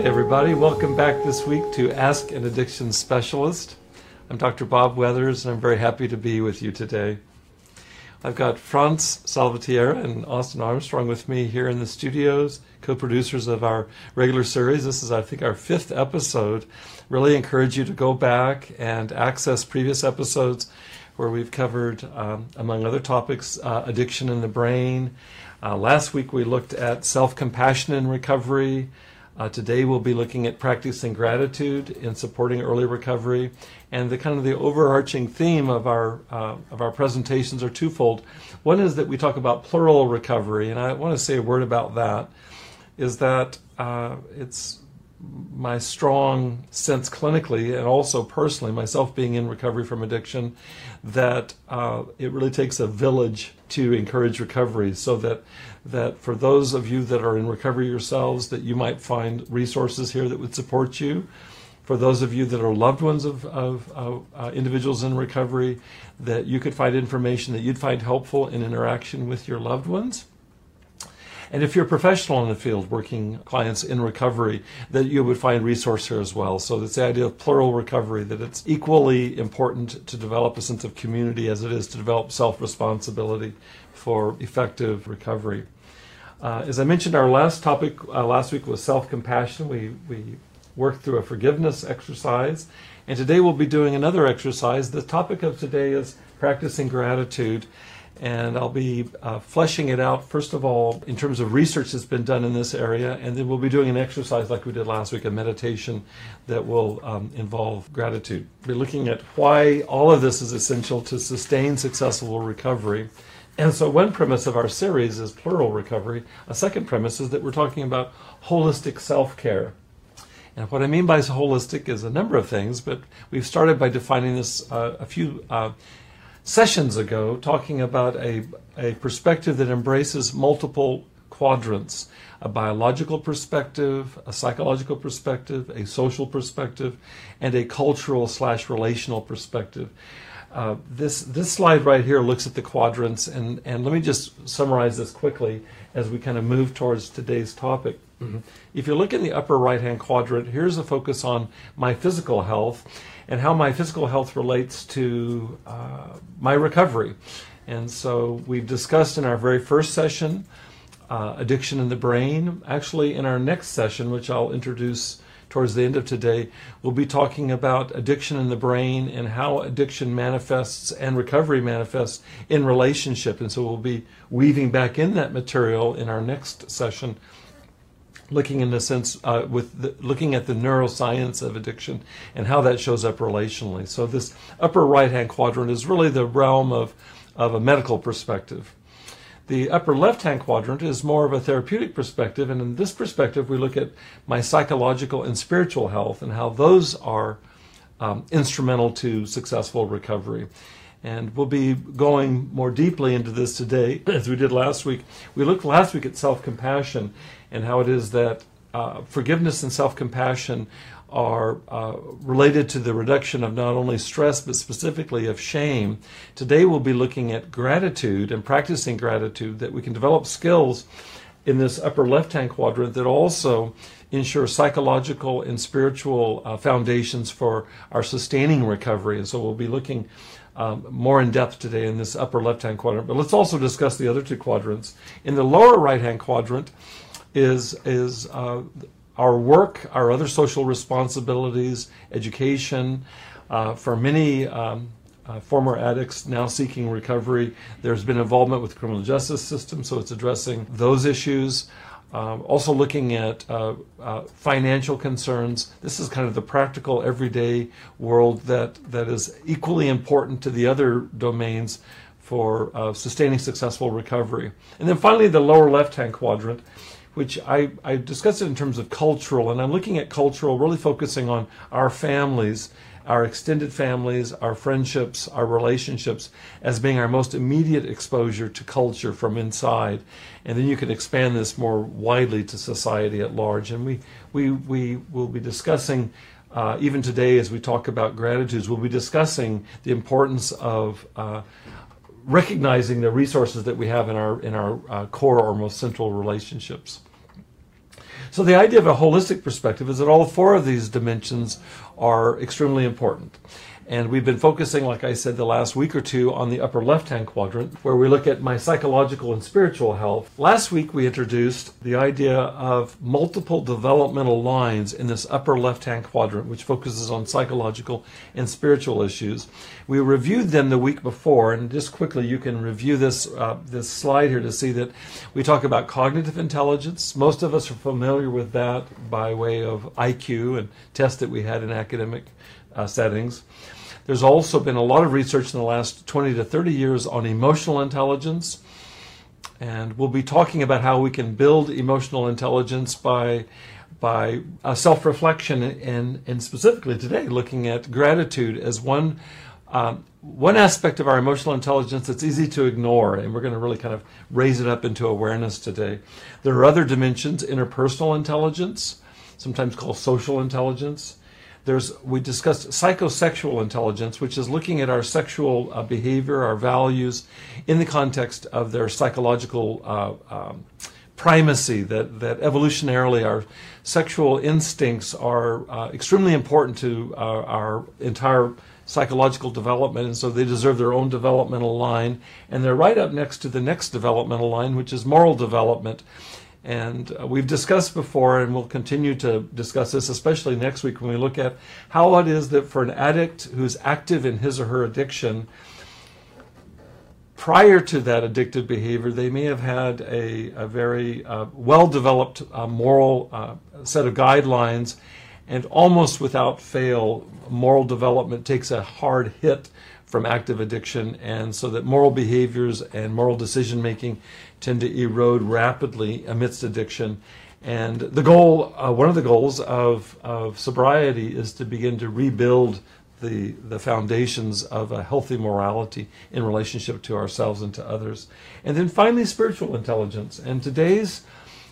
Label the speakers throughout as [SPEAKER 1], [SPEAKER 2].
[SPEAKER 1] Hi, everybody. Welcome back this week to Ask an Addiction Specialist. I'm Dr. Bob Weathers, and I'm very happy to be with you today. I've got Franz Salvatierra and Austin Armstrong with me here in the studios, co producers of our regular series. This is, I think, our fifth episode. Really encourage you to go back and access previous episodes where we've covered, um, among other topics, uh, addiction in the brain. Uh, last week we looked at self compassion in recovery. Uh, today we'll be looking at practicing gratitude in supporting early recovery, and the kind of the overarching theme of our uh, of our presentations are twofold. One is that we talk about plural recovery, and I want to say a word about that. Is that uh, it's my strong sense clinically and also personally, myself being in recovery from addiction, that uh, it really takes a village to encourage recovery. So that that for those of you that are in recovery yourselves, that you might find resources here that would support you. For those of you that are loved ones of, of, uh, individuals in recovery, that you could find information that you'd find helpful in interaction with your loved ones and if you're a professional in the field working clients in recovery, that you would find resource here as well. So it's the idea of plural recovery, that it's equally important to develop a sense of community as it is to develop self responsibility for effective recovery. Uh, as I mentioned, our last topic uh, last week was self compassion. We, we worked through a forgiveness exercise, and today we'll be doing another exercise. The topic of today is practicing gratitude and I'll be uh, fleshing it out first of all in terms of research that's been done in this area, and then we'll be doing an exercise like we did last week, a meditation that will um, involve gratitude. We're looking at why all of this is essential to sustain successful recovery. And so, one premise of our series is plural recovery. A second premise is that we're talking about holistic self care. And what I mean by holistic is a number of things, but we've started by defining this uh, a few uh, sessions ago talking about a, a perspective that embraces multiple quadrants a biological perspective, a psychological perspective, a social perspective, and a cultural slash relational perspective. Uh, this this slide right here looks at the quadrants, and, and let me just summarize this quickly as we kind of move towards today's topic. Mm-hmm. If you look in the upper right hand quadrant, here's a focus on my physical health and how my physical health relates to uh, my recovery. And so we've discussed in our very first session uh, addiction in the brain. Actually, in our next session, which I'll introduce towards the end of today, we'll be talking about addiction in the brain and how addiction manifests and recovery manifests in relationship. And so we'll be weaving back in that material in our next session looking in a sense uh, with the, looking at the neuroscience of addiction and how that shows up relationally. So this upper right hand quadrant is really the realm of of a medical perspective. The upper left hand quadrant is more of a therapeutic perspective, and in this perspective, we look at my psychological and spiritual health and how those are um, instrumental to successful recovery. And we'll be going more deeply into this today as we did last week. We looked last week at self compassion and how it is that uh, forgiveness and self compassion are uh, related to the reduction of not only stress but specifically of shame. Today we'll be looking at gratitude and practicing gratitude that we can develop skills in this upper left hand quadrant that also ensure psychological and spiritual uh, foundations for our sustaining recovery. And so we'll be looking um, more in depth today in this upper left hand quadrant. But let's also discuss the other two quadrants. In the lower right hand quadrant is, is uh, our work, our other social responsibilities, education. Uh, for many um, uh, former addicts now seeking recovery, there's been involvement with the criminal justice system, so it's addressing those issues. Um, also looking at uh, uh, financial concerns. This is kind of the practical, everyday world that, that is equally important to the other domains for uh, sustaining successful recovery. And then finally, the lower left-hand quadrant, which I, I discussed it in terms of cultural, and I'm looking at cultural, really focusing on our families our extended families, our friendships, our relationships as being our most immediate exposure to culture from inside. And then you can expand this more widely to society at large. And we, we, we will be discussing, uh, even today as we talk about gratitudes, we'll be discussing the importance of. Uh, recognizing the resources that we have in our in our uh, core or most central relationships. So the idea of a holistic perspective is that all four of these dimensions are extremely important. And we've been focusing, like I said, the last week or two on the upper left hand quadrant, where we look at my psychological and spiritual health. Last week, we introduced the idea of multiple developmental lines in this upper left hand quadrant, which focuses on psychological and spiritual issues. We reviewed them the week before, and just quickly, you can review this, uh, this slide here to see that we talk about cognitive intelligence. Most of us are familiar with that by way of IQ and tests that we had in academic uh, settings. There's also been a lot of research in the last 20 to 30 years on emotional intelligence. And we'll be talking about how we can build emotional intelligence by, by self reflection and, and specifically today looking at gratitude as one, um, one aspect of our emotional intelligence that's easy to ignore. And we're going to really kind of raise it up into awareness today. There are other dimensions interpersonal intelligence, sometimes called social intelligence there's we discussed psychosexual intelligence, which is looking at our sexual uh, behavior, our values, in the context of their psychological uh, um, primacy. That that evolutionarily our sexual instincts are uh, extremely important to uh, our entire psychological development, and so they deserve their own developmental line. And they're right up next to the next developmental line, which is moral development. And uh, we've discussed before, and we'll continue to discuss this, especially next week when we look at how it is that for an addict who's active in his or her addiction, prior to that addictive behavior, they may have had a, a very uh, well developed uh, moral uh, set of guidelines, and almost without fail, moral development takes a hard hit from active addiction, and so that moral behaviors and moral decision making tend to erode rapidly amidst addiction. And the goal, uh, one of the goals of, of sobriety is to begin to rebuild the, the foundations of a healthy morality in relationship to ourselves and to others. And then finally, spiritual intelligence. And today's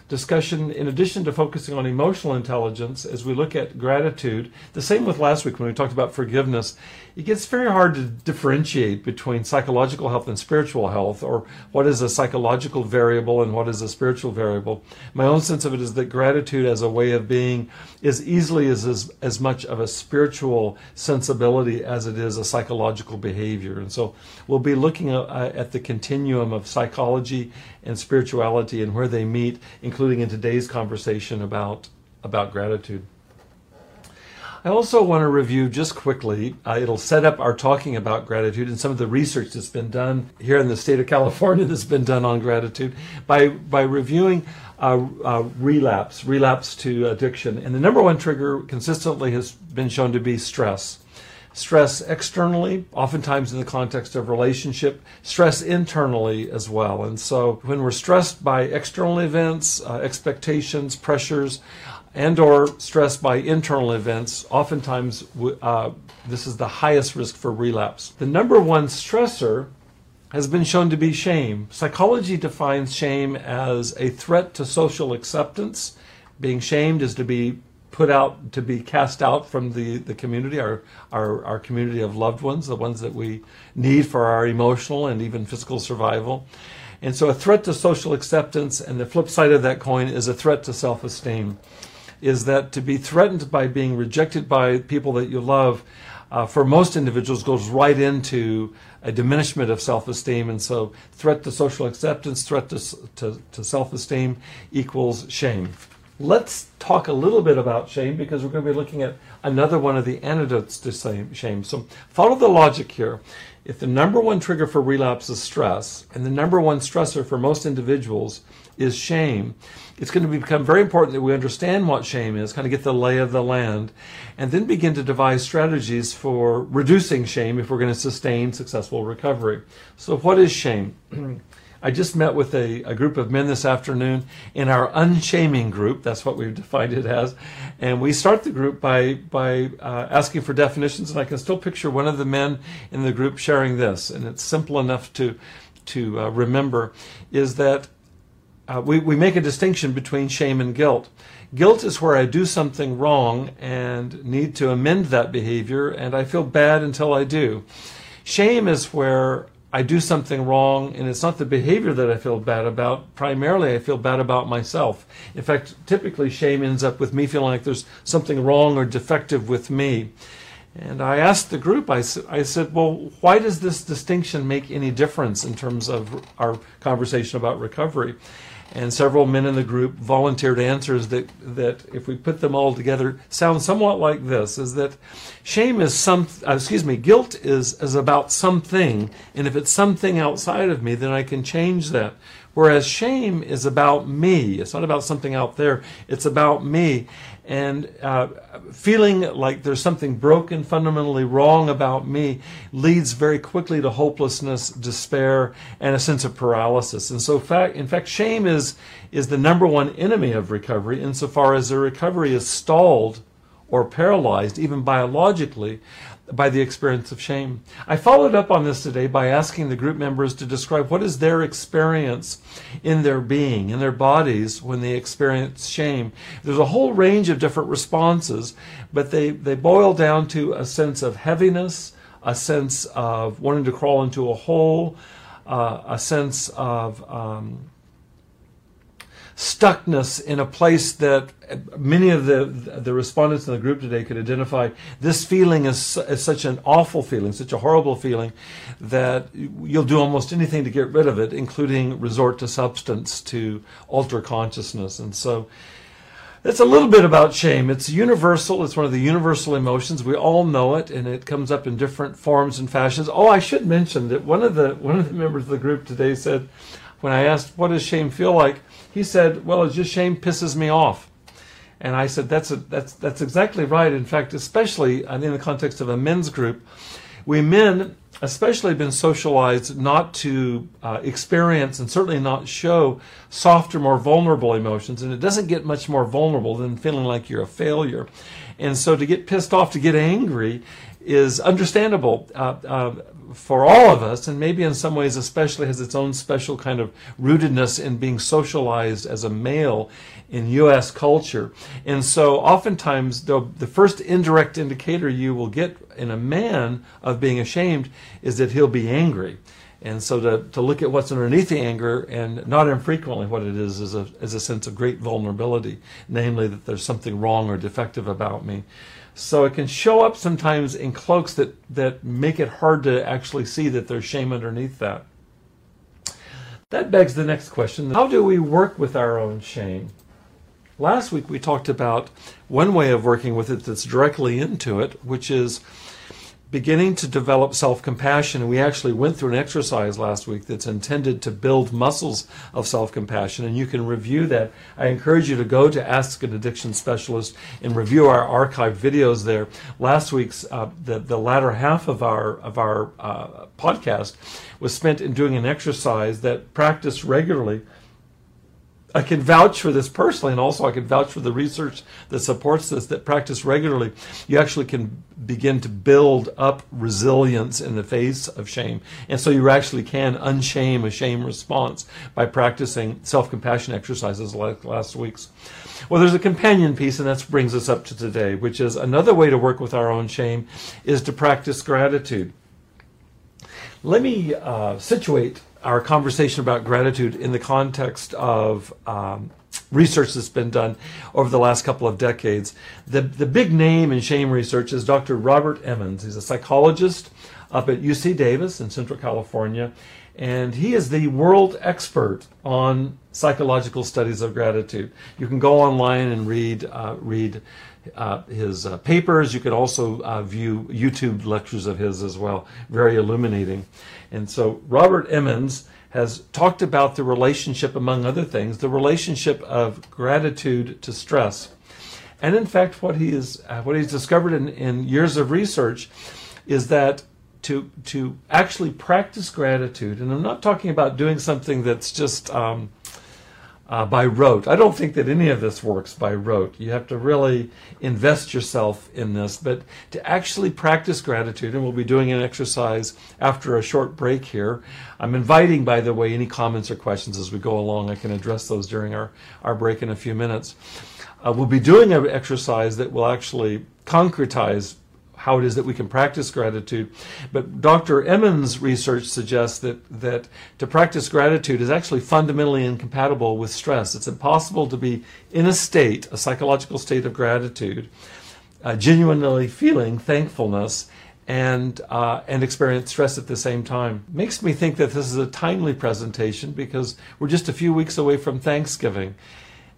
[SPEAKER 1] discussion, in addition to focusing on emotional intelligence, as we look at gratitude, the same with last week when we talked about forgiveness, it gets very hard to differentiate between psychological health and spiritual health, or what is a psychological variable and what is a spiritual variable. My own sense of it is that gratitude as a way of being is easily as, as, as much of a spiritual sensibility as it is a psychological behavior. And so we'll be looking at, uh, at the continuum of psychology and spirituality and where they meet, including in today's conversation about, about gratitude. I also want to review just quickly, uh, it'll set up our talking about gratitude and some of the research that's been done here in the state of California that's been done on gratitude by, by reviewing uh, uh, relapse, relapse to addiction. And the number one trigger consistently has been shown to be stress stress externally, oftentimes in the context of relationship, stress internally as well. And so when we're stressed by external events, uh, expectations, pressures, and or stressed by internal events, oftentimes uh, this is the highest risk for relapse. The number one stressor has been shown to be shame. Psychology defines shame as a threat to social acceptance. Being shamed is to be put out to be cast out from the, the community, our, our, our community of loved ones, the ones that we need for our emotional and even physical survival. And so a threat to social acceptance, and the flip side of that coin is a threat to self esteem, is that to be threatened by being rejected by people that you love, uh, for most individuals, goes right into a diminishment of self esteem. And so, threat to social acceptance, threat to, to, to self esteem equals shame. Let's talk a little bit about shame because we're going to be looking at another one of the antidotes to shame. So follow the logic here. If the number one trigger for relapse is stress, and the number one stressor for most individuals is shame, it's going to become very important that we understand what shame is, kind of get the lay of the land, and then begin to devise strategies for reducing shame if we're going to sustain successful recovery. So, what is shame? I just met with a, a, group of men this afternoon in our unshaming group. That's what we've defined it as. And we start the group by, by uh, asking for definitions. And I can still picture one of the men in the group sharing this. And it's simple enough to, to uh, remember is that uh, we, we make a distinction between shame and guilt. Guilt is where I do something wrong and need to amend that behavior, and I feel bad until I do. Shame is where I do something wrong, and it's not the behavior that I feel bad about. Primarily, I feel bad about myself. In fact, typically, shame ends up with me feeling like there's something wrong or defective with me. And I asked the group, I, I said, well, why does this distinction make any difference in terms of our conversation about recovery? And several men in the group volunteered answers that, that if we put them all together sound somewhat like this is that shame is some uh, excuse me guilt is is about something. And if it's something outside of me then i can change that. Whereas shame is about me. It's not about something out there. It's about me and uh, feeling like there's something broken, fundamentally wrong about me, leads very quickly to hopelessness, despair, and a sense of paralysis. And so, fact, in fact, shame is is the number one enemy of recovery, insofar as the recovery is stalled or paralyzed, even biologically, by the experience of shame. I followed up on this today by asking the group members to describe what is their experience in their being, in their bodies, when they experience shame. There's a whole range of different responses, but they, they boil down to a sense of heaviness, a sense of wanting to crawl into a hole, uh, a sense of um, stuckness in a place that many of the the respondents in the group today could identify. This feeling is, is such an awful feeling, such a horrible feeling, that you'll do almost anything to get rid of it, including resort to substance to alter consciousness. And so. It's a little bit about shame. It's universal. It's one of the universal emotions. We all know it, and it comes up in different forms and fashions. Oh, I should mention that one of the one of the members of the group today said, when I asked, "What does shame feel like?" He said, "Well, it's just shame pisses me off." And I said, "That's a, that's that's exactly right. In fact, especially in the context of a men's group, we men especially have been socialized not to uh, experience and certainly not show softer, more vulnerable emotions. And it doesn't get much more vulnerable than feeling like you're a failure. And so to get pissed off, to get angry, is understandable. Uh, uh, for all of us, and maybe in some ways especially has its own special kind of rootedness in being socialized as a male in U.S. culture. And so oftentimes the, the first indirect indicator you will get in a man of being ashamed is that he'll be angry. And so to, to look at what's underneath the anger, and not infrequently what it is, is a, is a sense of great vulnerability, namely that there's something wrong or defective about me. So it can show up sometimes in cloaks that, that make it hard to actually see that there's shame underneath that. That begs the next question How do we work with our own shame? Last week we talked about one way of working with it that's directly into it, which is beginning to develop self compassion. And we actually went through an exercise last week that's intended to build muscles of self compassion. And you can review that. I encourage you to go to Ask an Addiction Specialist and review our archived videos there. Last week's, uh, the, the latter half of our, of our uh, podcast was spent in doing an exercise that practiced regularly I can vouch for this personally, and also I can vouch for the research that supports this. That practice regularly, you actually can begin to build up resilience in the face of shame, and so you actually can unshame a shame response by practicing self-compassion exercises like last week's. Well, there's a companion piece, and that brings us up to today, which is another way to work with our own shame is to practice gratitude. Let me uh, situate our conversation about gratitude in the context of um, research that's been done over the last couple of decades. The, the big name in shame research is Dr. Robert Emmons. He's a psychologist up at UC Davis in Central California, and he is the world expert on psychological studies of gratitude. You can go online and read uh, read uh, his uh, papers. You could also uh, view YouTube lectures of his as well, very illuminating. And so Robert Emmons has talked about the relationship, among other things, the relationship of gratitude to stress. And in fact, what he is, uh, what he's discovered in, in years of research is that to to actually practice gratitude, and I'm not talking about doing something that's just um, uh, by rote. I don't think that any of this works by rote. You have to really invest yourself in this. But to actually practice gratitude, and we'll be doing an exercise after a short break here. I'm inviting, by the way, any comments or questions as we go along. I can address those during our, our break in a few minutes. Uh, we'll be doing an exercise that will actually concretize how it is that we can practice gratitude. But Dr. Emmons' research suggests that, that to practice gratitude is actually fundamentally incompatible with stress. It's impossible to be in a state, a psychological state of gratitude, uh, genuinely feeling thankfulness and uh, and experience stress at the same time. Makes me think that this is a timely presentation because we're just a few weeks away from Thanksgiving,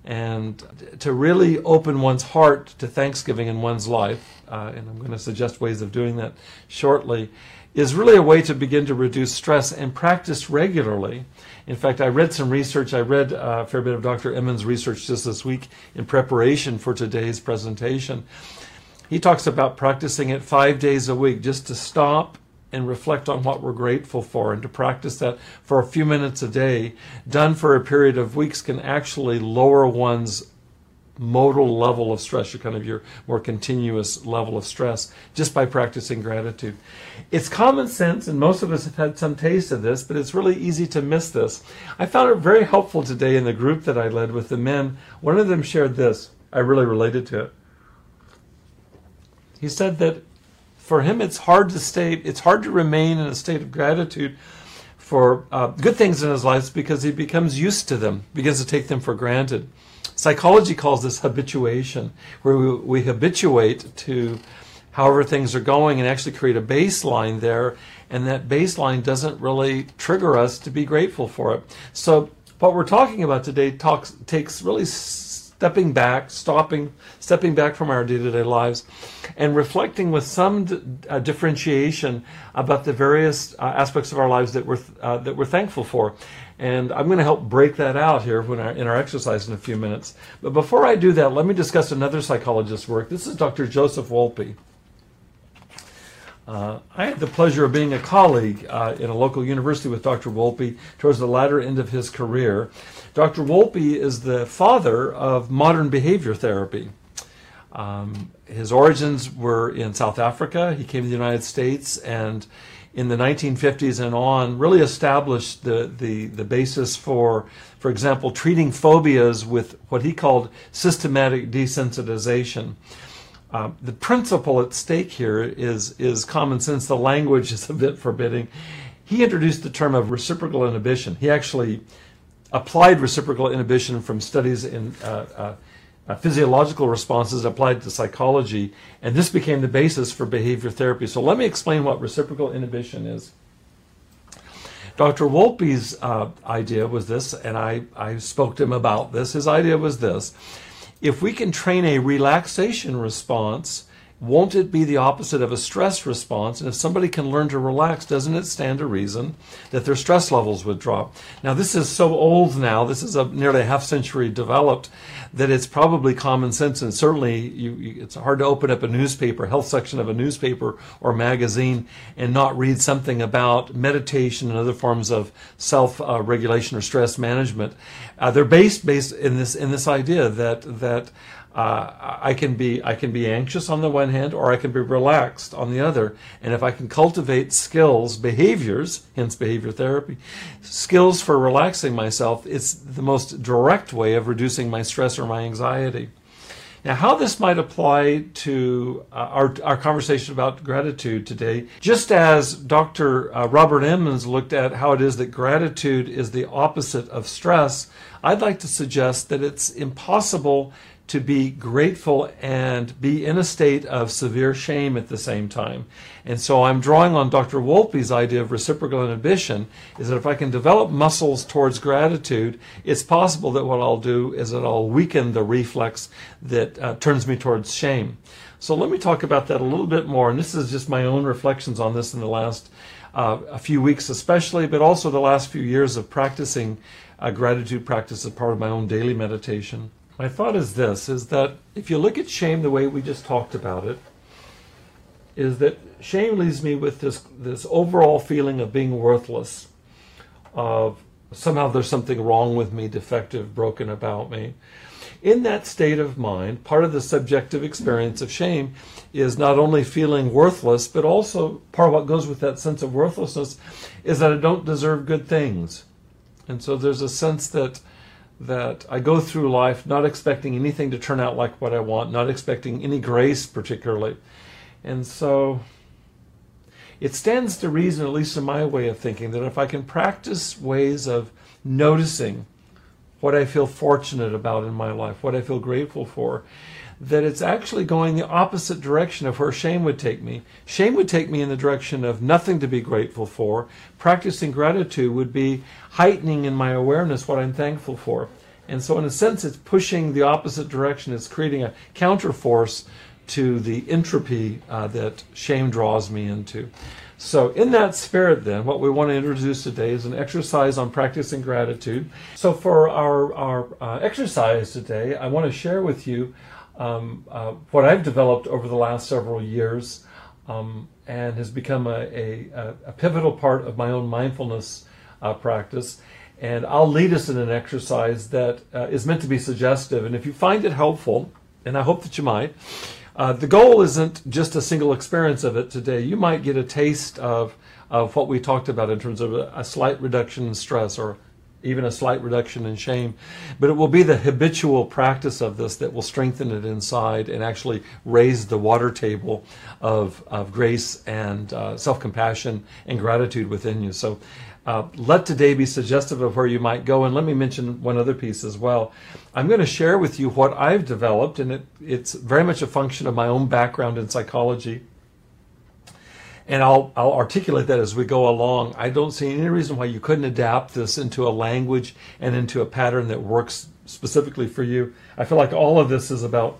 [SPEAKER 1] and to really open one's heart to Thanksgiving in one's life, uh, and I'm going to suggest ways of doing that shortly, is really a way to begin to reduce stress and practice regularly. In fact, I read some research. I read uh, a fair bit of Dr. Emmons' research just this week in preparation for today's presentation he talks about practicing it five days a week just to stop and reflect on what we're grateful for and to practice that for a few minutes a day, done for a period of weeks, can actually lower one's modal level of stress, your kind of your more continuous level of stress, just by practicing gratitude. It's common sense, and most of us have had some taste of this, but it's really easy to miss this. I found it very helpful today in the group that I led with the men. One of them shared this. I really related to it. He said that for him it's hard to stay, it's hard to remain in a state of gratitude for uh, good things in his life because he becomes used to them, begins to take them for granted. Psychology calls this habituation, where we, we habituate to however things are going and actually create a baseline there, and that baseline doesn't really trigger us to be grateful for it. So, what we're talking about today talks takes really stepping back, stopping, stepping back from our day-to-day lives, and reflecting with some d- uh, differentiation about the various uh, aspects of our lives that we're uh, that we're thankful for. And I'm going to help break that out here our, in our exercise in a few minutes. But before I do that, let me discuss another psychologist's work. This is Dr. Joseph Wolpe. Uh, I had the pleasure of being a colleague uh, in a local university with Dr. Wolpe towards the latter end of his career. Dr. Wolpe is the father of modern behavior therapy. Um, his origins were in South Africa. He came to the United States and in the 1950s and on really established the, the, the basis for, for example, treating phobias with what he called systematic desensitization. Uh, the principle at stake here is, is common sense. The language is a bit forbidding. He introduced the term of reciprocal inhibition. He actually applied reciprocal inhibition from studies in uh, uh, uh, physiological responses applied to psychology, and this became the basis for behavior therapy. So let me explain what reciprocal inhibition is. Dr. Wolpe's uh, idea was this, and I, I spoke to him about this. His idea was this if we can train a relaxation response won't it be the opposite of a stress response? And if somebody can learn to relax, doesn't it stand to reason that their stress levels would drop? Now, this is so old now, this is a nearly a half century developed, that it's probably common sense. And certainly, you, you, it's hard to open up a newspaper, health section of a newspaper or magazine, and not read something about meditation and other forms of self uh, or stress management. Uh, they're based based in this in this idea that that uh, I can be I can be anxious on the one hand, or I can be relaxed on the other. And if I can cultivate skills, behaviors, hence behavior therapy, skills for relaxing myself, it's the most direct way of reducing my stress or my anxiety. Now, how this might apply to uh, our, our conversation about gratitude today, just as Dr. Uh, Robert Emmons looked at how it is that gratitude is the opposite of stress, I'd like to suggest that it's impossible to be grateful and be in a state of severe shame at the same time. And so I'm drawing on Dr. Wolpe's idea of reciprocal inhibition is that if I can develop muscles towards gratitude, it's possible that what I'll do is that I'll weaken the reflex that uh, turns me towards shame. So let me talk about that a little bit more. And this is just my own reflections on this in the last uh, a few weeks, especially, but also the last few years of practicing uh, gratitude practice as part of my own daily meditation. My thought is this is that if you look at shame the way we just talked about it, is that shame leaves me with this this overall feeling of being worthless, of somehow there's something wrong with me, defective, broken about me. In that state of mind, part of the subjective experience of shame is not only feeling worthless, but also part of what goes with that sense of worthlessness is that I don't deserve good things. And so there's a sense that that I go through life not expecting anything to turn out like what I want, not expecting any grace particularly. And so it stands to reason, at least in my way of thinking, that if I can practice ways of noticing what I feel fortunate about in my life, what I feel grateful for, that it's actually going the opposite direction of where shame would take me. Shame would take me in the direction of nothing to be grateful for. Practicing gratitude would be heightening in my awareness what I'm thankful for. And so, in a sense, it's pushing the opposite direction. It's creating a counterforce to the entropy uh, that shame draws me into. So, in that spirit, then, what we want to introduce today is an exercise on practicing gratitude. So, for our, our uh, exercise today, I want to share with you um, uh, what I've developed over the last several years um, and has become a, a, a, pivotal part of my own mindfulness uh, practice. And I'll lead us in an exercise that uh, is meant to be suggestive. And if you find it helpful, and I hope that you might, uh, the goal isn't just a single experience of it today. You might get a taste of, of what we talked about in terms of a, a slight reduction in stress or even a slight reduction in shame. But it will be the habitual practice of this that will strengthen it inside and actually raise the water table of, of grace and uh, self compassion and gratitude within you. So uh, let today be suggestive of where you might go. And let me mention one other piece as well. I'm going to share with you what I've developed, and it, it's very much a function of my own background in psychology. And I'll, I'll articulate that as we go along. I don't see any reason why you couldn't adapt this into a language and into a pattern that works specifically for you. I feel like all of this is about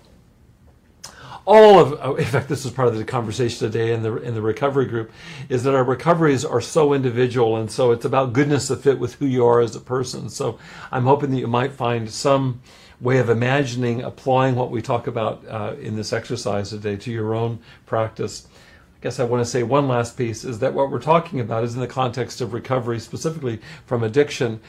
[SPEAKER 1] all of oh, in fact this is part of the conversation today in the in the recovery group is that our recoveries are so individual and so it's about goodness to fit with who you are as a person so i'm hoping that you might find some way of imagining applying what we talk about uh, in this exercise today to your own practice guess I want to say one last piece is that what we're talking about is in the context of recovery, specifically from addiction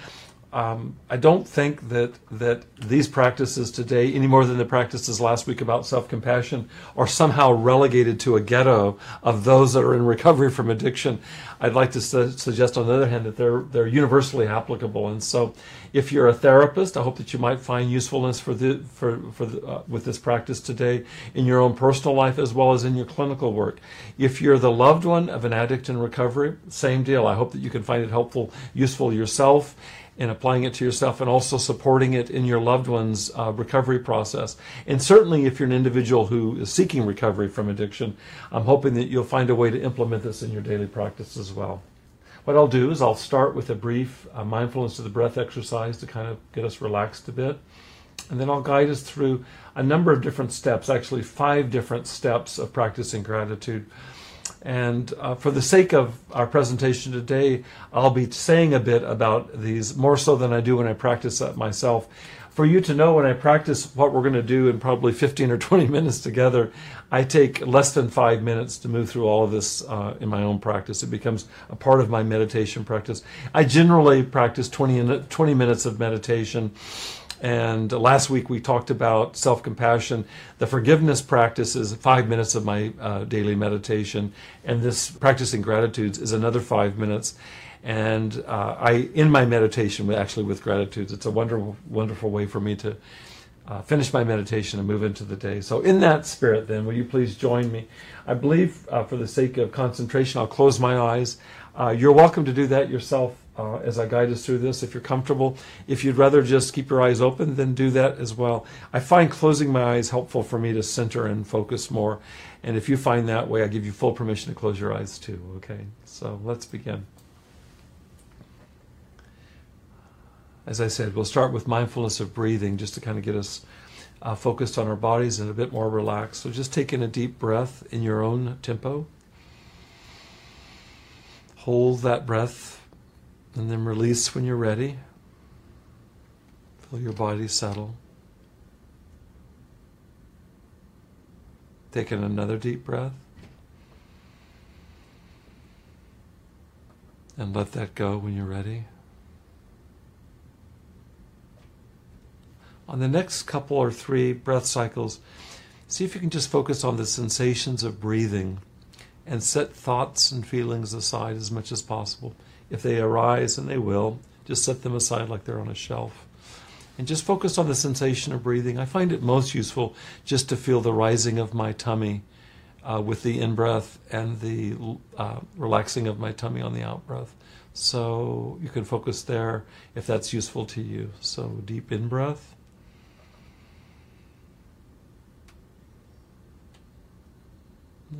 [SPEAKER 1] um, I don't think that that these practices today, any more than the practices last week about self-compassion, are somehow relegated to a ghetto of those that are in recovery from addiction. I'd like to su- suggest, on the other hand, that they're they're universally applicable. And so, if you're a therapist, I hope that you might find usefulness for the for for the, uh, with this practice today in your own personal life as well as in your clinical work. If you're the loved one of an addict in recovery, same deal. I hope that you can find it helpful, useful yourself in applying it to yourself and also supporting it in your loved one's uh, recovery process. And certainly, if you're an individual who is seeking recovery from addiction, I'm hoping that you'll find a way to implement this in your daily practice as well. What I'll do is I'll start with a brief uh, mindfulness of the breath exercise to kind of get us relaxed a bit. And then I'll guide us through a number of different steps, actually, five different steps of practicing gratitude. And uh, for the sake of our presentation today, I'll be saying a bit about these more so than I do when I practice that myself. For you to know when I practice what we're going to do in probably 15 or 20 minutes together, I take less than five minutes to move through all of this uh, in my own practice. It becomes a part of my meditation practice. I generally practice 20, 20 minutes of meditation and last week we talked about self compassion. The forgiveness practice is five minutes of my uh, daily meditation, and this practicing gratitudes is another five minutes. And uh, I, in my meditation, actually with gratitudes, it's a wonderful, wonderful way for me to uh, finish my meditation and move into the day. So, in that spirit, then, will you please join me? I believe, uh, for the sake of concentration, I'll close my eyes. Uh, you're welcome to do that yourself uh, as I guide us through this. If you're comfortable, if you'd rather just keep your eyes open, then do that as well. I find closing my eyes helpful for me to center and focus more. And if you find that way, I give you full permission to close your eyes too. Okay, so let's begin. As I said, we'll start with mindfulness of breathing just to kind of get us uh, focused on our bodies and a bit more relaxed. So just take in a deep breath in your own tempo. Hold that breath and then release when you're ready. Feel your body settle. Take in another deep breath. And let that go when you're ready. On the next couple or three breath cycles, see if you can just focus on the sensations of breathing and set thoughts and feelings aside as much as possible. If they arise, and they will, just set them aside like they're on a shelf. And just focus on the sensation of breathing. I find it most useful just to feel the rising of my tummy uh, with the in breath and the uh, relaxing of my tummy on the out breath. So you can focus there if that's useful to you. So deep in breath.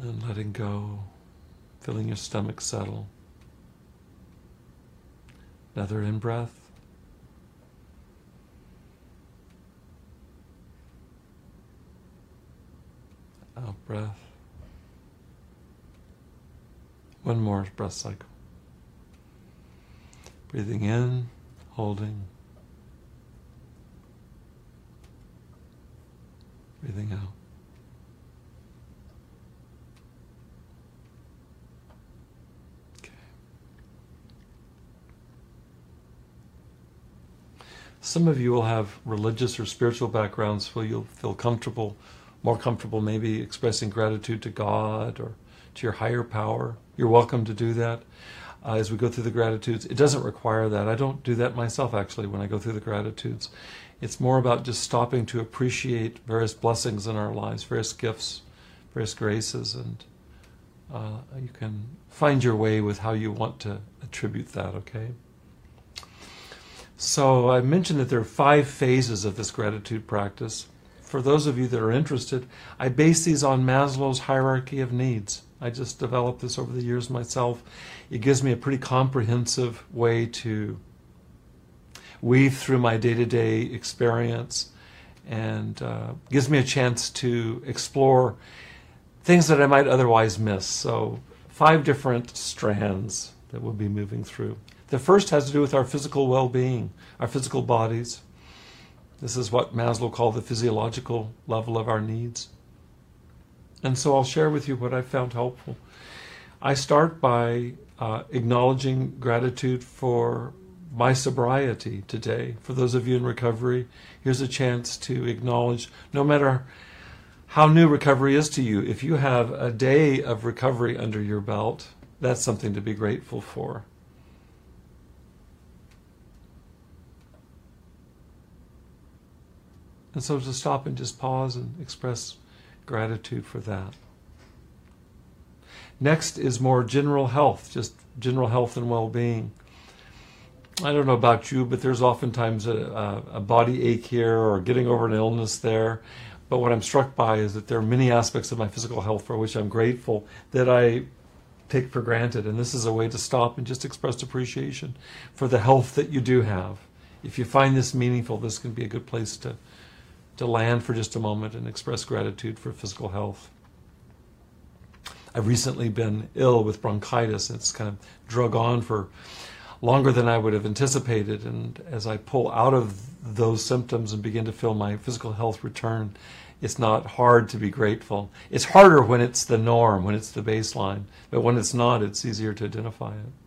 [SPEAKER 1] And letting go, feeling your stomach settle. Another in breath. Out breath. One more breath cycle. Breathing in, holding. Breathing out. Okay. Some of you will have religious or spiritual backgrounds where you'll feel comfortable, more comfortable maybe expressing gratitude to God or to your higher power. You're welcome to do that uh, as we go through the gratitudes. It doesn't require that. I don't do that myself actually when I go through the gratitudes. It's more about just stopping to appreciate various blessings in our lives, various gifts, various graces, and uh, you can find your way with how you want to attribute that, okay? So I mentioned that there are five phases of this gratitude practice. For those of you that are interested, I base these on Maslow's hierarchy of needs. I just developed this over the years myself. It gives me a pretty comprehensive way to weave through my day to day experience and uh, gives me a chance to explore things that I might otherwise miss. So, five different strands that we'll be moving through. The first has to do with our physical well being, our physical bodies. This is what Maslow called the physiological level of our needs. And so I'll share with you what I found helpful. I start by uh, acknowledging gratitude for my sobriety today. For those of you in recovery, here's a chance to acknowledge no matter how new recovery is to you, if you have a day of recovery under your belt, that's something to be grateful for. And so to stop and just pause and express Gratitude for that. Next is more general health, just general health and well being. I don't know about you, but there's oftentimes a, a, body ache here or getting over an illness there. But what I'm struck by is that there are many aspects of my physical health for which I'm grateful that I take for granted. And this is a way to stop and just express appreciation for the health that you do have. If you find this meaningful, this can be a good place to to land for just a moment and express gratitude for physical health. I've recently been ill with bronchitis. It's kind of drug on for longer than I would have anticipated. And as I pull out of those symptoms and begin to feel my physical health return, it's not hard to be grateful. It's harder when it's the norm, when it's the baseline. But when it's not, it's easier to identify it.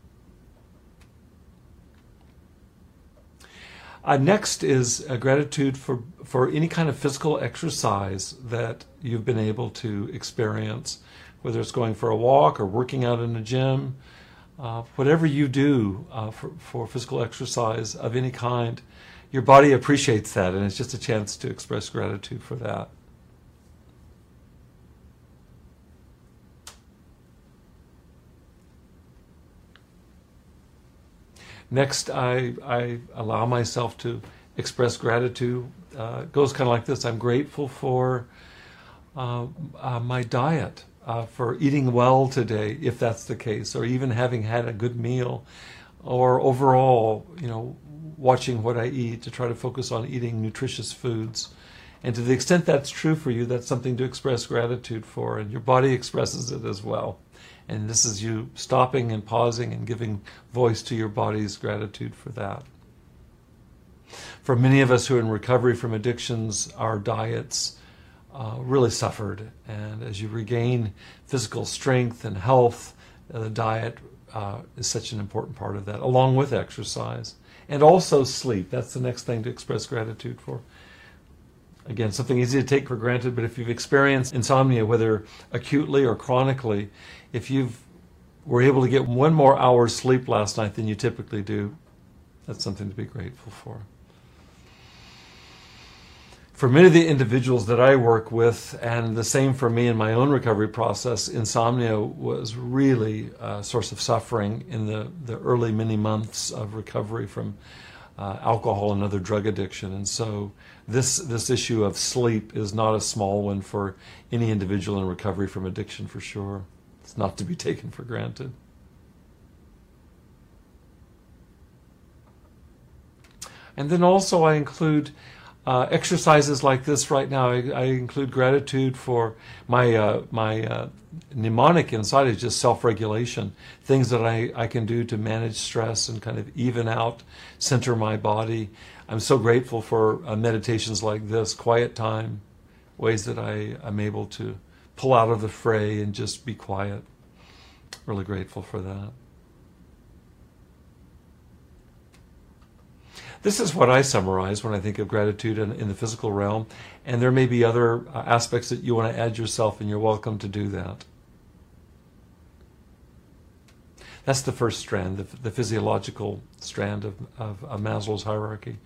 [SPEAKER 1] Uh, next is a gratitude for, for any kind of physical exercise that you've been able to experience, whether it's going for a walk or working out in a gym. Uh, whatever you do uh, for, for physical exercise of any kind, your body appreciates that, and it's just a chance to express gratitude for that. Next, I, I allow myself to express gratitude. Uh, goes kind of like this I'm grateful for uh, uh, my diet, uh, for eating well today, if that's the case, or even having had a good meal, or overall, you know, watching what I eat to try to focus on eating nutritious foods. And to the extent that's true for you, that's something to express gratitude for, and your body expresses it as well. And this is you stopping and pausing and giving voice to your body's gratitude for that. For many of us who are in recovery from addictions, our diets uh, really suffered. And as you regain physical strength and health, uh, the diet uh, is such an important part of that, along with exercise. And also sleep. That's the next thing to express gratitude for. Again, something easy to take for granted, but if you've experienced insomnia, whether acutely or chronically, if you were able to get one more hour's sleep last night than you typically do, that's something to be grateful for. for many of the individuals that I work with, and the same for me in my own recovery process, insomnia was really a source of suffering in the, the early many months of recovery from uh, alcohol and other drug addiction. And so, this, this issue of sleep is not a small one for any individual in recovery from addiction for sure. It's not to be taken for granted. And then also, I include uh, exercises like this right now. I, I include gratitude for my uh, my uh, mnemonic inside is just self-regulation, things that I, I can do to manage stress and kind of even out, center my body. I'm so grateful for uh, meditations like this, quiet time, ways that I am able to pull out of the fray and just be quiet. Really grateful for that. This is what I summarize when I think of gratitude in, in the physical realm, and there may be other uh, aspects that you want to add yourself, and you're welcome to do that. That's the first strand, the, the physiological strand of, of, of, Maslow's hierarchy.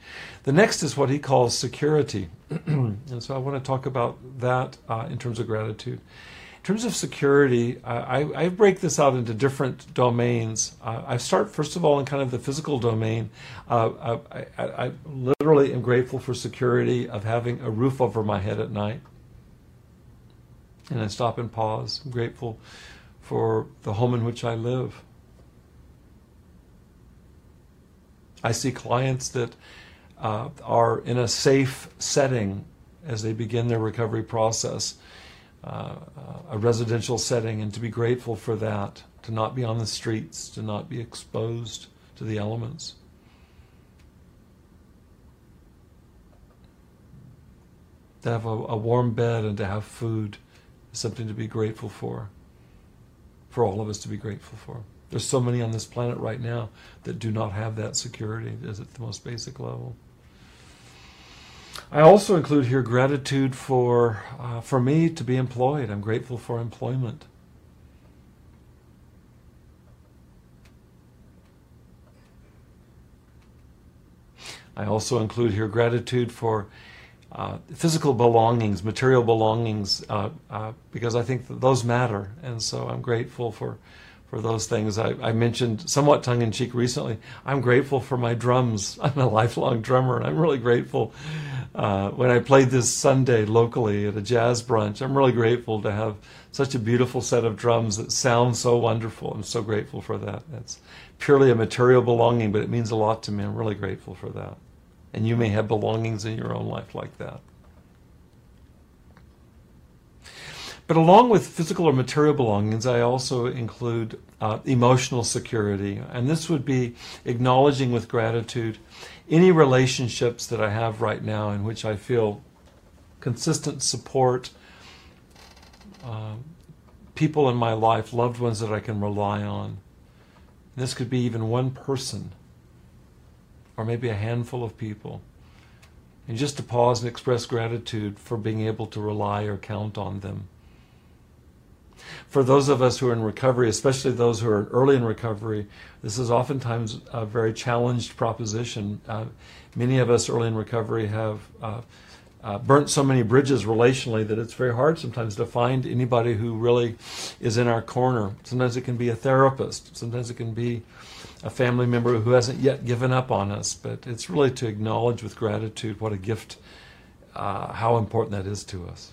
[SPEAKER 1] The next is what he calls security. and so I want to talk about that uh, in terms of gratitude. In terms of security, I, I break this out into different domains. Uh, I start, first of all, in kind of the physical domain. Uh, I, I, I literally am grateful for security of having a roof over my head at night. And I stop and pause. I'm grateful for the home in which I live. I see clients that uh, are in a safe setting as they begin their recovery process, uh, a residential setting, and to be grateful for that, to not be on the streets, to not be exposed to the elements. To have a, a warm bed and to have food is something to be grateful for, for all of us to be grateful for. There's so many on this planet right now that do not have that security as at the most basic level. I also include here gratitude for uh, for me to be employed. I'm grateful for employment. I also include here gratitude for uh, physical belongings, material belongings, uh, uh because I think those matter, and so I'm grateful for for those things. I, I mentioned somewhat tongue in cheek recently. I'm grateful for my drums. I'm a lifelong drummer, and I'm really grateful. Uh, when I played this Sunday locally at a jazz brunch, I'm really grateful to have such a beautiful set of drums that sound so wonderful. I'm so grateful for that. It's purely a material belonging, but it means a lot to me. I'm really grateful for that. And you may have belongings in your own life like that. But along with physical or material belongings, I also include uh, emotional security. And this would be acknowledging with gratitude any relationships that I have right now in which I feel consistent support, uh, people in my life, loved ones that I can rely on. This could be even one person or maybe a handful of people. And just to pause and express gratitude for being able to rely or count on them for those of us who are in recovery, especially those who are early in recovery, this is oftentimes a very challenged proposition. Uh, many of us early in recovery have uh, uh, burnt so many bridges relationally that it's very hard sometimes to find anybody who really is in our corner. Sometimes it can be a therapist, sometimes it can be a family member who hasn't yet given up on us, but it's really to acknowledge with gratitude what a gift, uh, how important that is to us.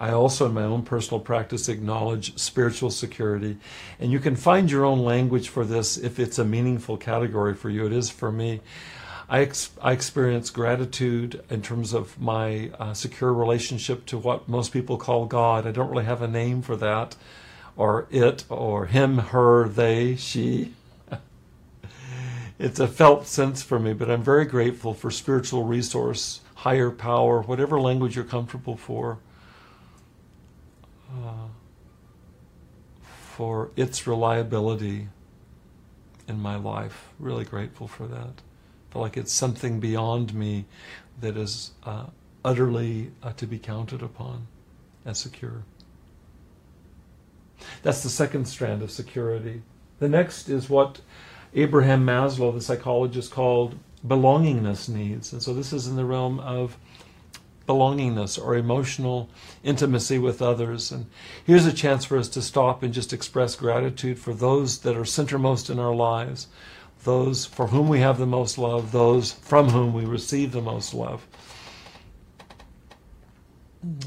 [SPEAKER 1] I also, in my own personal practice, acknowledge spiritual security. And you can find your own language for this if it's a meaningful category for you. It is for me. I, ex- I experience gratitude in terms of my uh, secure relationship to what most people call God. I don't really have a name for that, or it, or him, her, they, she. it's a felt sense for me, but I'm very grateful for spiritual resource, higher power, whatever language you're comfortable for for its reliability in my life. Really grateful for that. Feel like it's something beyond me that is uh, utterly uh, to be counted upon and secure. That's the second strand of security. The next is what Abraham Maslow, the psychologist, called belongingness needs. And so this is in the realm of belongingness or emotional intimacy with others. And here's a chance for us to stop and just express gratitude for those that are centermost in our lives, those for whom we have the most love, those from whom we receive the most love.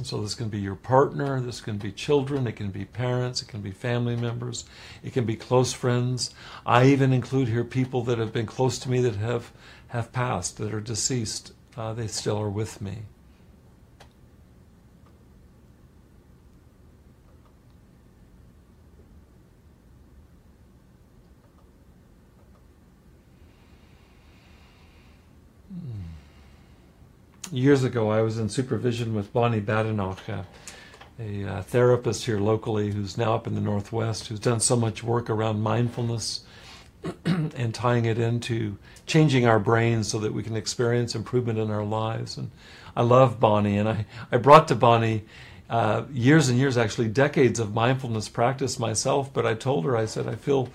[SPEAKER 1] So this can be your partner, this can be children, it can be parents, it can be family members, it can be close friends. I even include here people that have been close to me that have have passed, that are deceased. Uh, they still are with me. Years ago, I was in supervision with Bonnie Badenoch, a, a, uh, therapist here locally who's now up in the Northwest, who's done so much work around mindfulness and tying it into changing our brains so that we can experience improvement in our lives. And I love Bonnie, and I, I brought to Bonnie uh, years and years, actually decades of mindfulness practice myself. But I told her, I said, I feel,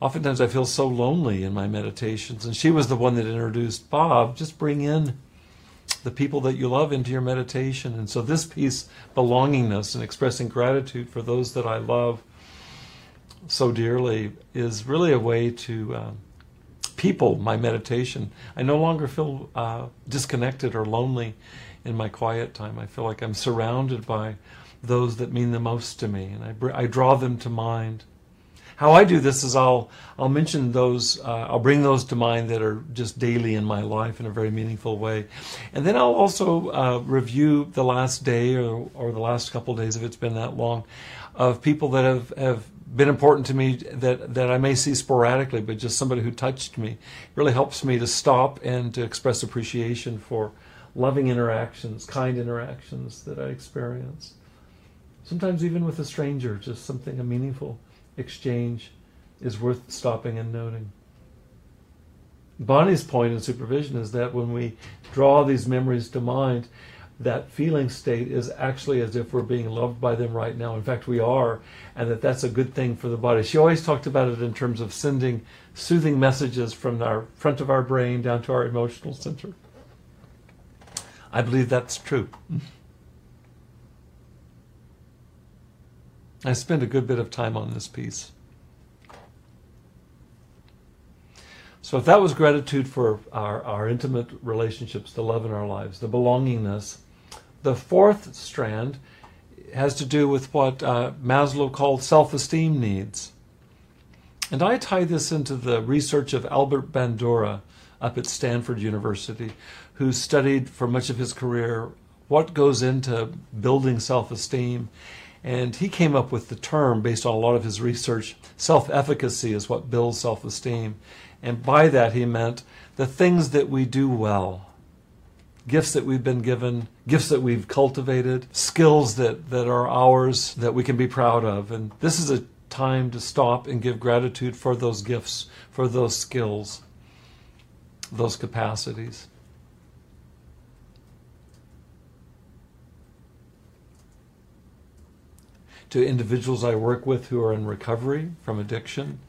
[SPEAKER 1] oftentimes I feel so lonely in my meditations. And she was the one that introduced Bob, just bring in the people that you love into your meditation. And so, this piece, belongingness and expressing gratitude for those that I love so dearly, is really a way to um, people my meditation. I no longer feel uh, disconnected or lonely in my quiet time. I feel like I'm surrounded by those that mean the most to me, and I, I draw them to mind. How I do this is I'll I'll mention those uh, I'll bring those to mind that are just daily in my life in a very meaningful way, and then I'll also uh, review the last day or or the last couple days if it's been that long, of people that have have been important to me that that I may see sporadically, but just somebody who touched me. Really helps me to stop and to express appreciation for loving interactions, kind interactions that I experience. Sometimes even with a stranger, just something meaningful exchange is worth stopping and noting. Bonnie's point in supervision is that when we draw these memories to mind, that feeling state is actually as if we're being loved by them right now. In fact, we are, and that that's a good thing for the body. She always talked about it in terms of sending soothing messages from our front of our brain down to our emotional center. I believe that's true. I spent a good bit of time on this piece. So, if that was gratitude for our, our intimate relationships, the love in our lives, the belongingness, the fourth strand has to do with what uh, Maslow called self esteem needs. And I tie this into the research of Albert Bandura up at Stanford University, who studied for much of his career what goes into building self esteem and he came up with the term based on a lot of his research self efficacy is what builds self esteem. And by that, he meant the things that we do well, gifts that we've been given, gifts that we've cultivated, skills that, that are ours that we can be proud of. And this is a time to stop and give gratitude for those gifts, for those skills, those capacities. To individuals I work with who are in recovery from addiction.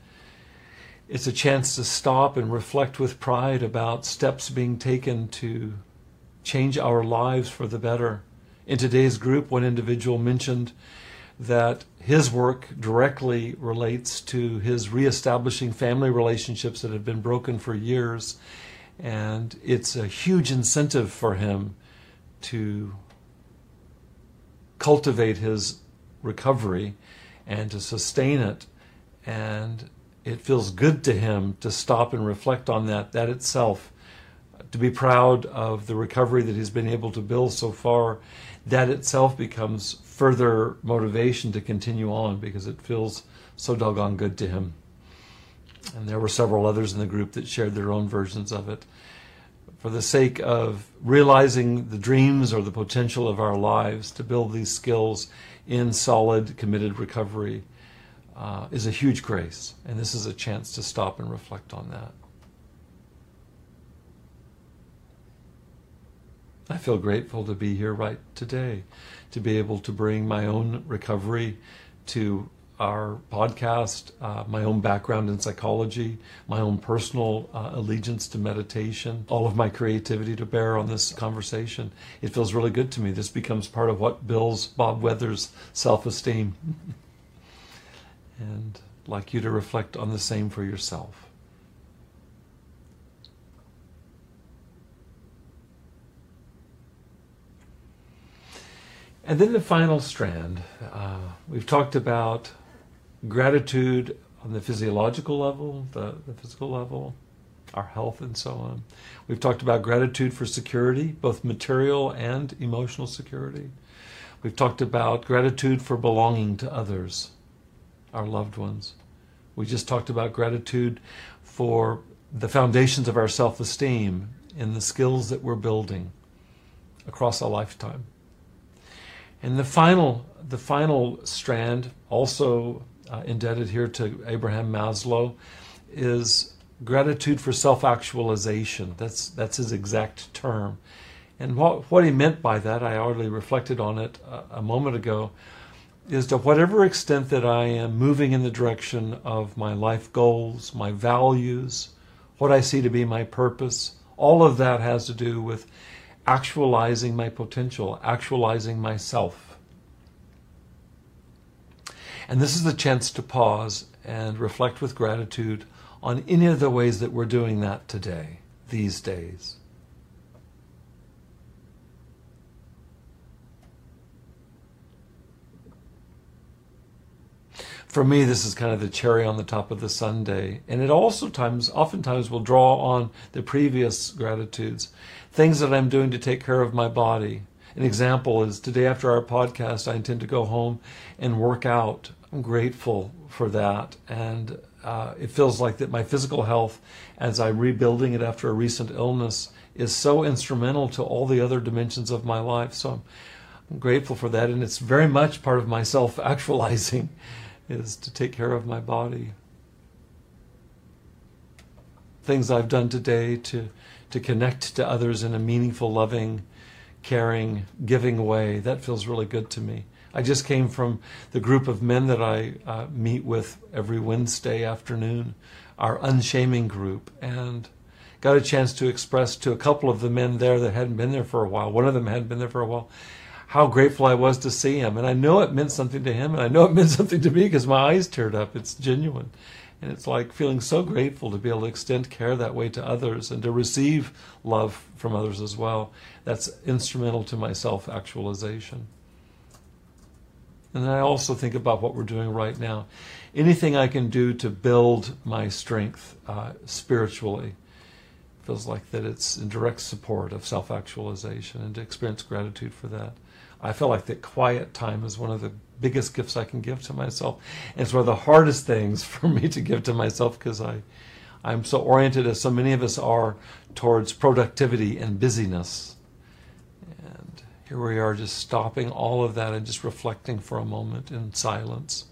[SPEAKER 1] It's a chance to stop and reflect with pride about steps being taken to change our lives for the better. In today's group, one individual mentioned that his work directly relates to his reestablishing family relationships that have been broken for years. And it's a huge incentive for him to cultivate his recovery and to sustain it. And it feels good to him to stop and reflect on that, that itself, to be proud of the recovery that he's been able to build so far. That itself becomes further motivation to continue on because it feels so doggone good to him. And there were several others in the group that shared their own versions of it. For the sake of realizing the dreams or the potential of our lives to build these skills in solid, committed recovery uh, is a huge grace. And this is a chance to stop and reflect on that. I feel grateful to be here right today, to be able to bring my own recovery to our podcast, uh, my own background in psychology, my own personal uh, allegiance to meditation, all of my creativity to bear on this conversation. It feels really good to me. This becomes part of what builds Bob Weathers' self esteem. and I'd like you to reflect on the same for yourself. And then the final strand. Uh, we've talked about gratitude on the physiological level, the, the physical level, our health, and so on. We've talked about gratitude for security, both material and emotional security. We've talked about gratitude for belonging to others, our loved ones. We just talked about gratitude for the foundations of our self esteem and the skills that we're building across a lifetime. And the final, the final strand, also uh, indebted here to Abraham Maslow, is gratitude for self-actualization. That's that's his exact term. And what what he meant by that, I already reflected on it a, a moment ago, is to whatever extent that I am moving in the direction of my life goals, my values, what I see to be my purpose. All of that has to do with actualizing my potential, actualizing myself. And this is the chance to pause and reflect with gratitude on any of the ways that we're doing that today, these days. for me, this is kind of the cherry on the top of the sundae. And it also times, oftentimes will draw on the previous gratitudes, things that I'm doing to take care of my body. An example is today after our podcast, I intend to go home and work out. I'm grateful for that. And uh, it feels like that my physical health, as I'm rebuilding it after a recent illness, is so instrumental to all the other dimensions of my life. So I'm, I'm grateful for that. And it's very much part of my self actualizing is to take care of my body. Things I've done today to, to connect to others in a meaningful, loving, caring, giving way, that feels really good to me. I just came from the group of men that I uh, meet with every Wednesday afternoon, our unshaming group, and got a chance to express to a couple of the men there that hadn't been there for a while. One of them hadn't been there for a while how grateful I was to see him. And I know it meant something to him, and I know it meant something to me because my eyes teared up. It's genuine. And it's like feeling so grateful to be able to extend care that way to others and to receive love from others as well. That's instrumental to my self actualization. And then I also think about what we're doing right now. Anything I can do to build my strength uh, spiritually feels like that it's in direct support of self actualization and to experience gratitude for that. I feel like that quiet time is one of the biggest gifts I can give to myself. And it's one of the hardest things for me to give to myself because I, I'm so oriented, as so many of us are, towards productivity and busyness. Here we are just stopping all of that and just reflecting for a moment in silence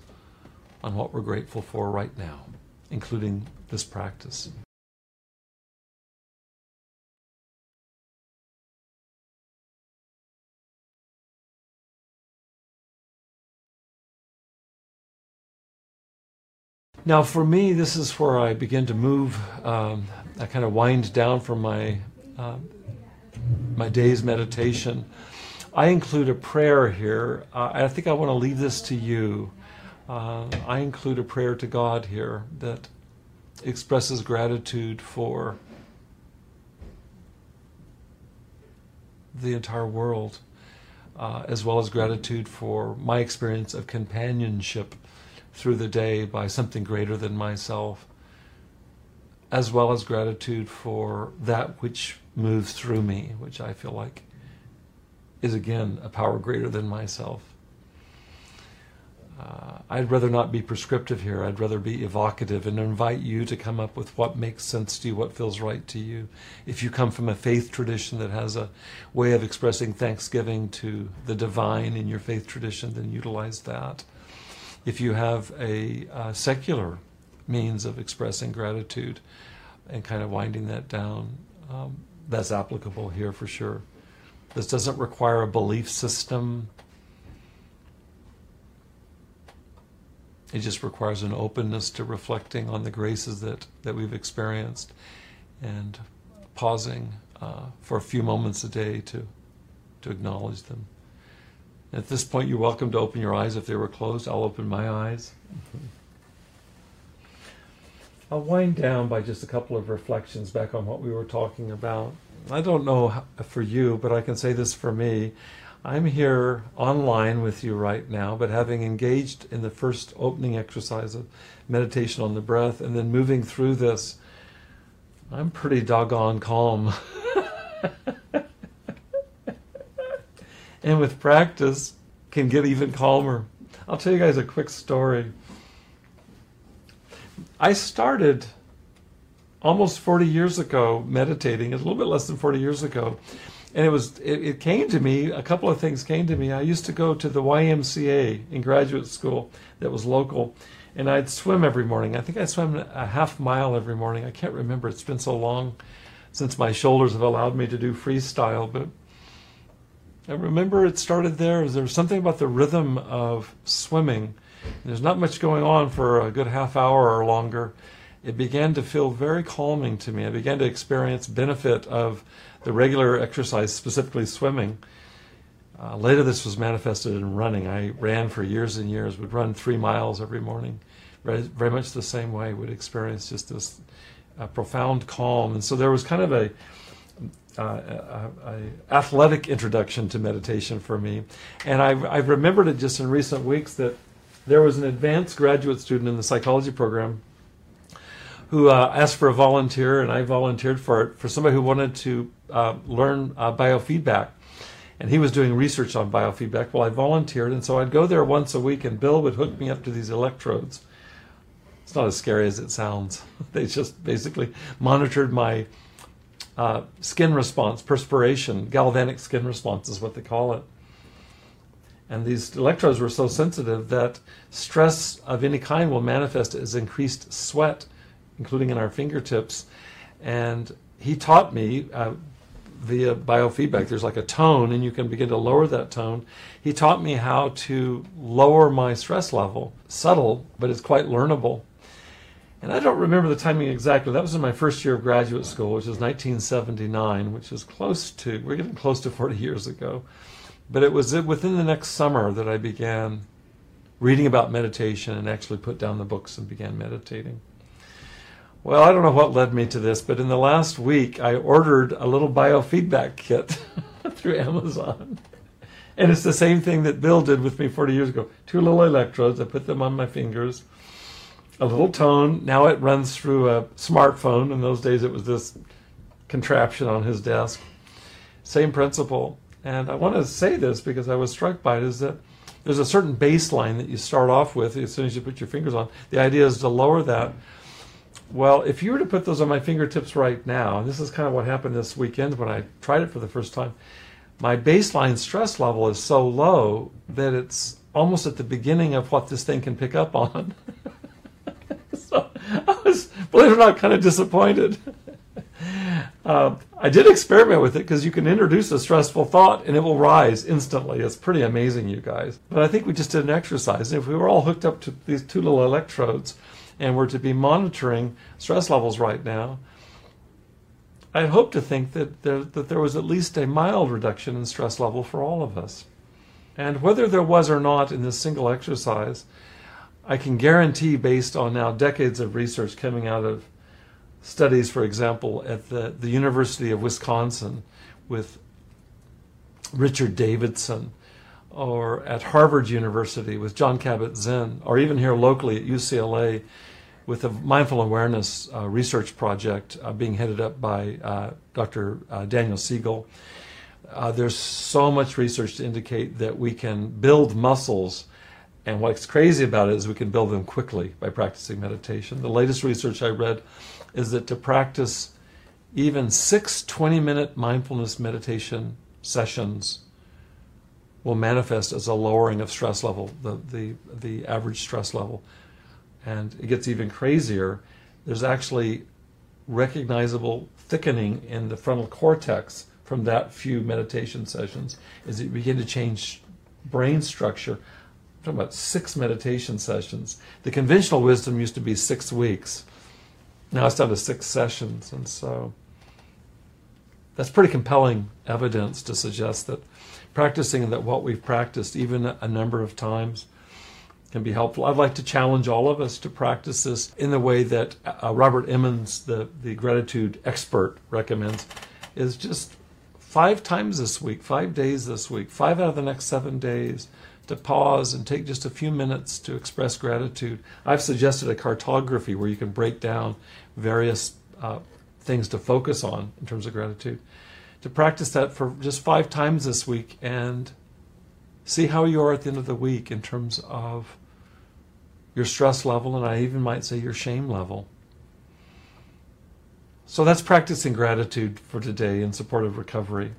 [SPEAKER 1] on what we're grateful for right now, including this practice. Now, for me, this is where I begin to move. Um, I kind of wind down from my uh, my day's meditation. I include a prayer here. Uh, I think I want to leave this to you. Uh, I include a prayer to God here that expresses gratitude for the entire world, uh, as well as gratitude for my experience of companionship through the day by something greater than myself, as well as gratitude for that which moves through me, which I feel like is again a power greater than myself. Uh, I'd rather not be prescriptive here. I'd rather be evocative and invite you to come up with what makes sense to you, what feels right to you. If you come from a faith tradition that has a way of expressing thanksgiving to the divine in your faith tradition, then utilize that. If you have a uh, secular means of expressing gratitude and kind of winding that down, um, that's applicable here for sure. This doesn't require a belief system. it just requires an openness to reflecting on the graces that, that we've experienced and pausing uh, for a few moments a day to, to acknowledge them. At this point, you're welcome to open your eyes if they were closed. I'll open my eyes. I'll wind down by just a couple of reflections back on what we were talking about. I don't know for you, but I can say this for me. I'm here online with you right now, but having engaged in the first opening exercise of meditation on the breath and then moving through this, I'm pretty doggone calm. and with practice, can get even calmer. I'll tell you guys a quick story. I started almost 40 years ago meditating, a little bit less than 40 years ago. And it was it, it, came to me, a couple of things came to me. I used to go to the YMCA in graduate school that was local, and I'd swim every morning. I think I swam a half mile every morning. I can't remember. It's been so long since my shoulders have allowed me to do freestyle, but I remember it started there. There was something about the rhythm of swimming. There's not much going on for a good half hour or longer. It began to feel very calming to me. I began to experience benefit of the regular exercise, specifically swimming. Uh, later, this was manifested in running. I ran for years and years, would run three miles every morning, very, very much the same way, would experience just this uh, profound calm. And so there was kind of a uh, a, a, athletic introduction to meditation for me. And I've, I've remembered it just in recent weeks that there was an advanced graduate student in the psychology program who uh, asked for a volunteer, and I volunteered for it for somebody who wanted to uh, learn uh, biofeedback. And he was doing research on biofeedback. Well, I volunteered, and so I'd go there once a week, and Bill would hook me up to these electrodes. It's not as scary as it sounds. they just basically monitored my uh, skin response, perspiration, galvanic skin response is what they call it. And these electrodes were so sensitive that stress of any kind will manifest as increased sweat, including in our fingertips. And he taught me uh, via biofeedback, there's like a tone, and you can begin to lower that tone. He taught me how to lower my stress level. Subtle, but it's quite learnable. And I don't remember the timing exactly. That was in my first year of graduate school, which was 1979, which is close to, we're getting close to 40 years ago. But it was within the next summer that I began reading about meditation and actually put down the books and began meditating. Well, I don't know what led me to this, but in the last week, I ordered a little biofeedback kit through Amazon. And it's the same thing that Bill did with me 40 years ago. Two little electrodes, I put them on my fingers a little tone. Now it runs through a smartphone. In those days, it was this contraption on his desk. Same principle. And I want to say this because I was struck by it is that there's a certain baseline that you start off with as soon as you put your fingers on. The idea is to lower that. Well, if you were to put those on my fingertips right now, and this is kind of what happened this weekend when I tried it for the first time, my baseline stress level is so low that it's almost at the beginning of what this thing can pick up on. so I was, believe it or not, kind of disappointed. Uh, I did experiment with it because you can introduce a stressful thought and it will rise instantly. It's pretty amazing, you guys. But I think we just did an exercise. If we were all hooked up to these two little electrodes and were to be monitoring stress levels right now, I hope to think that there, that there was at least a mild reduction in stress level for all of us. And whether there was or not in this single exercise, I can guarantee, based on now decades of research coming out of studies, for example, at the, the University of Wisconsin with Richard Davidson, or at Harvard University with Jon Kabat-Zinn, or even here locally at UCLA with a mindful awareness uh, research project uh, being headed up by uh, Dr. Uh, Daniel Siegel. Uh, there's so much research to indicate that we can build muscles and what's crazy about it is we can build them quickly by practicing meditation. The latest research I read is that to practice even six 20 minute mindfulness meditation sessions will manifest as a lowering of stress level, the, the, the average stress level. And it gets even crazier. There's actually recognizable thickening in the frontal cortex from that few meditation sessions as you begin to change brain structure I'm talking about six meditation sessions. The conventional wisdom used to be six weeks. Now it's down to six sessions. And so that's pretty compelling evidence to suggest that practicing that what we've practiced, even a number of times, can be helpful. I'd like to challenge all of us to practice this in the way that uh, Robert Emmons, the, the gratitude expert, recommends, is just five times this week, five days this week, five out of the next seven days, to pause and take just a few minutes to express gratitude. I've suggested a cartography where you can break down various uh, things to focus on in terms of gratitude. To practice that for just five times this week and see how you are at the end of the week in terms of your stress level, and I even might say your shame level. So that's practicing gratitude for today in support of recovery.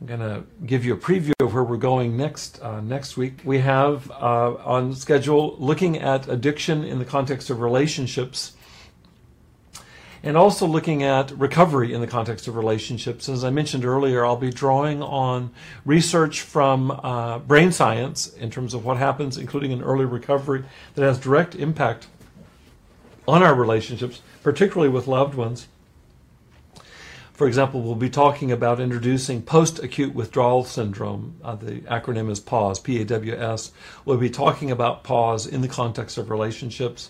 [SPEAKER 1] I'm going to give you a preview of where we're going next uh, next week. We have uh, on schedule looking at addiction in the context of relationships and also looking at recovery in the context of relationships. As I mentioned earlier, I'll be drawing on research from uh, brain science in terms of what happens, including in early recovery, that has direct impact on our relationships, particularly with loved ones. For example, we'll be talking about introducing post acute withdrawal syndrome. Uh, the acronym is PAWS, P A W S. We'll be talking about PAWS in the context of relationships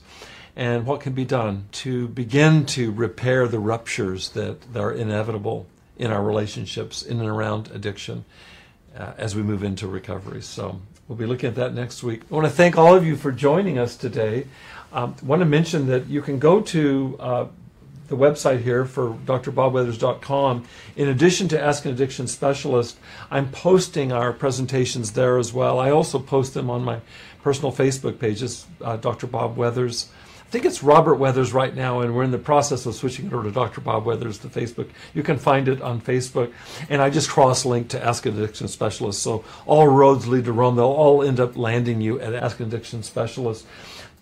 [SPEAKER 1] and what can be done to begin to repair the ruptures that, that are inevitable in our relationships in and around addiction uh, as we move into recovery. So we'll be looking at that next week. I want to thank all of you for joining us today. Um, I want to mention that you can go to uh, the website here for drbobweathers.com. In addition to Ask an Addiction Specialist, I'm posting our presentations there as well. I also post them on my personal Facebook pages, uh, Dr. Bob Weathers. I think it's Robert Weathers right now, and we're in the process of switching it over to Dr. Bob Weathers to Facebook. You can find it on Facebook, and I just cross link to Ask an Addiction Specialist. So all roads lead to Rome. They'll all end up landing you at Ask an Addiction Specialist.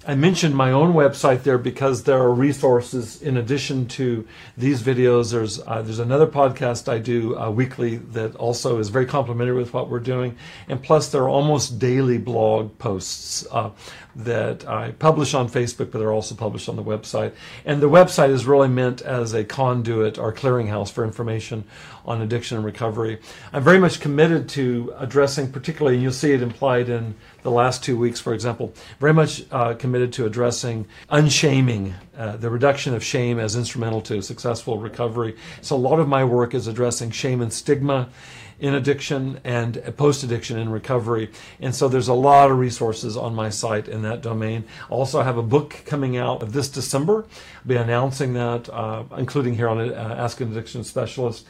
[SPEAKER 1] I mentioned my own website there because there are resources in addition to these videos. There's uh, there's another podcast I do uh, weekly that also is very complementary with what we're doing, and plus there are almost daily blog posts uh, that I publish on Facebook, but they're also published on the website. And the website is really meant as a conduit or clearinghouse for information on addiction and recovery. I'm very much committed to addressing, particularly, and you'll see it implied in the last two weeks, for example, very much uh, committed to addressing unshaming, uh, the reduction of shame as instrumental to successful recovery. So a lot of my work is addressing shame and stigma in addiction and post addiction and recovery. And so there's a lot of resources on my site in that domain. Also, I have a book coming out this December. I'll be announcing that, uh, including here on uh, Ask an Addiction Specialist.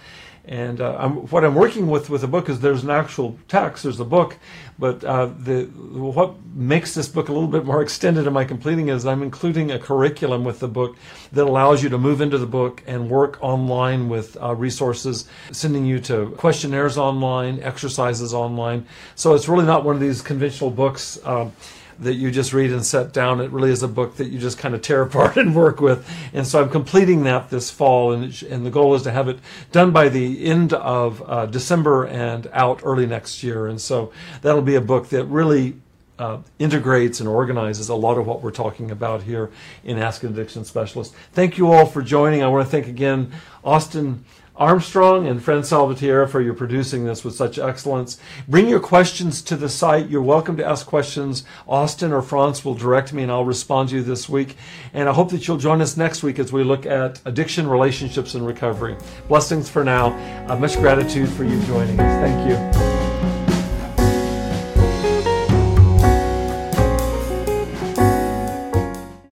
[SPEAKER 1] And uh, I'm, what I'm working with with the book is there's an actual text, there's a book, but uh, the what makes this book a little bit more extended in my completing is I'm including a curriculum with the book that allows you to move into the book and work online with uh, resources, sending you to questionnaires online, exercises online. So it's really not one of these conventional books. Um, that you just read and set down. It really is a book that you just kind of tear apart and work with. And so I'm completing that this fall, and, and the goal is to have it done by the end of uh, December and out early next year. And so that'll be a book that really uh, integrates and organizes a lot of what we're talking about here in Ask an Addiction Specialist. Thank you all for joining. I want to thank again Austin Armstrong and Fran Salvatierra for your producing this with such excellence. Bring your questions to the site. You're welcome to ask questions. Austin or Franz will direct me and I'll respond to you this week. And I hope that you'll join us next week as we look at addiction, relationships, and recovery. Blessings for now. Uh, much gratitude for you joining us. Thank you.